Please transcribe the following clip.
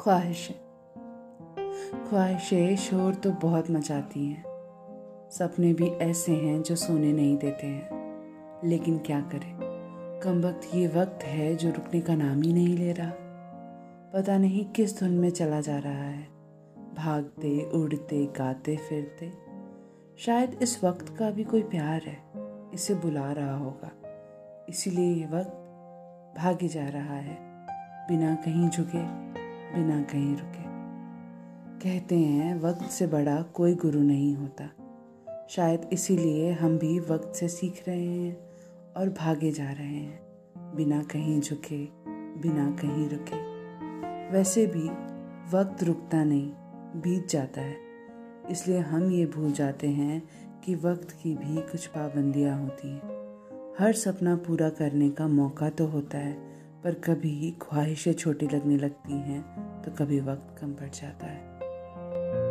ख्वाहिशें ख्वाहिशें शोर तो बहुत मचाती हैं। सपने भी ऐसे हैं जो सोने नहीं देते हैं। लेकिन क्या करें? कम वक्त ये वक्त है जो रुकने का नाम ही नहीं ले रहा। पता नहीं किस धुन में चला जा रहा है। भागते, उड़ते, गाते, फिरते। शायद इस वक्त का भी कोई प्यार है। इसे बुला रहा होगा। इसीलिए ये वक्त भागे जा रहा है। बिना कहीं झुके। बिना कहीं रुके। कहते हैं, वक्त से बड़ा कोई गुरु नहीं होता। शायद इसीलिए हम भी वक्त से सीख रहे हैं और भागे जा रहे हैं, बिना कहीं झुके, बिना कहीं रुके। वैसे भी वक्त रुकता नहीं, बीत जाता है। इसलिए हम ये भूल जाते हैं कि वक्त की भी कुछ पाबंदियाँ होती हैं। हर सपना पूरा करने का मौका तो होता है पर कभी ख्वाहिशें छोटी लगने लगती हैं तो कभी वक्त कम पड़ जाता है।